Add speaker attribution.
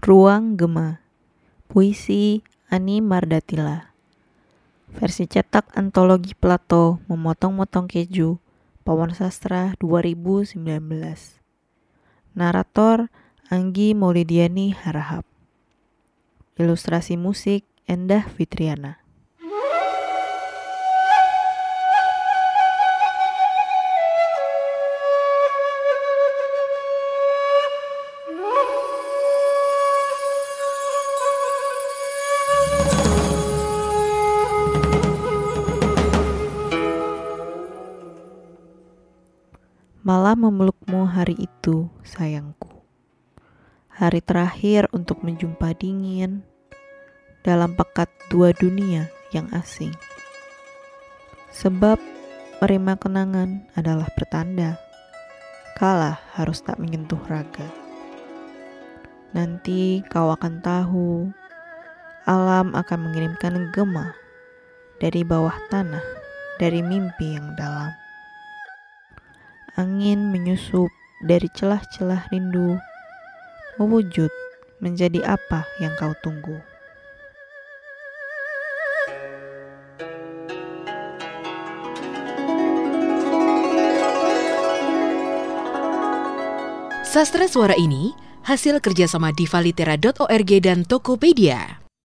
Speaker 1: Ruang Gema. Puisi Ani Mardatila. Versi cetak Antologi Plato Memotong-motong Keju Pawan Sastra 2019 Narator Anggi Maulidiani Harahap. Ilustrasi musik Endah Fitriana Malah memelukmu hari itu, sayangku. Hari terakhir untuk menjumpa dingin dalam pekat dua dunia yang asing. Sebab merima kenangan adalah pertanda kalah harus tak menyentuh raga. Nanti kau akan tahu alam akan mengirimkan gema dari bawah tanah, dari mimpi yang dalam. Angin menyusup dari celah-celah rindu, mewujud menjadi apa yang kau tunggu.
Speaker 2: Sastra suara ini hasil kerjasama divalitera.org dan Tokopedia.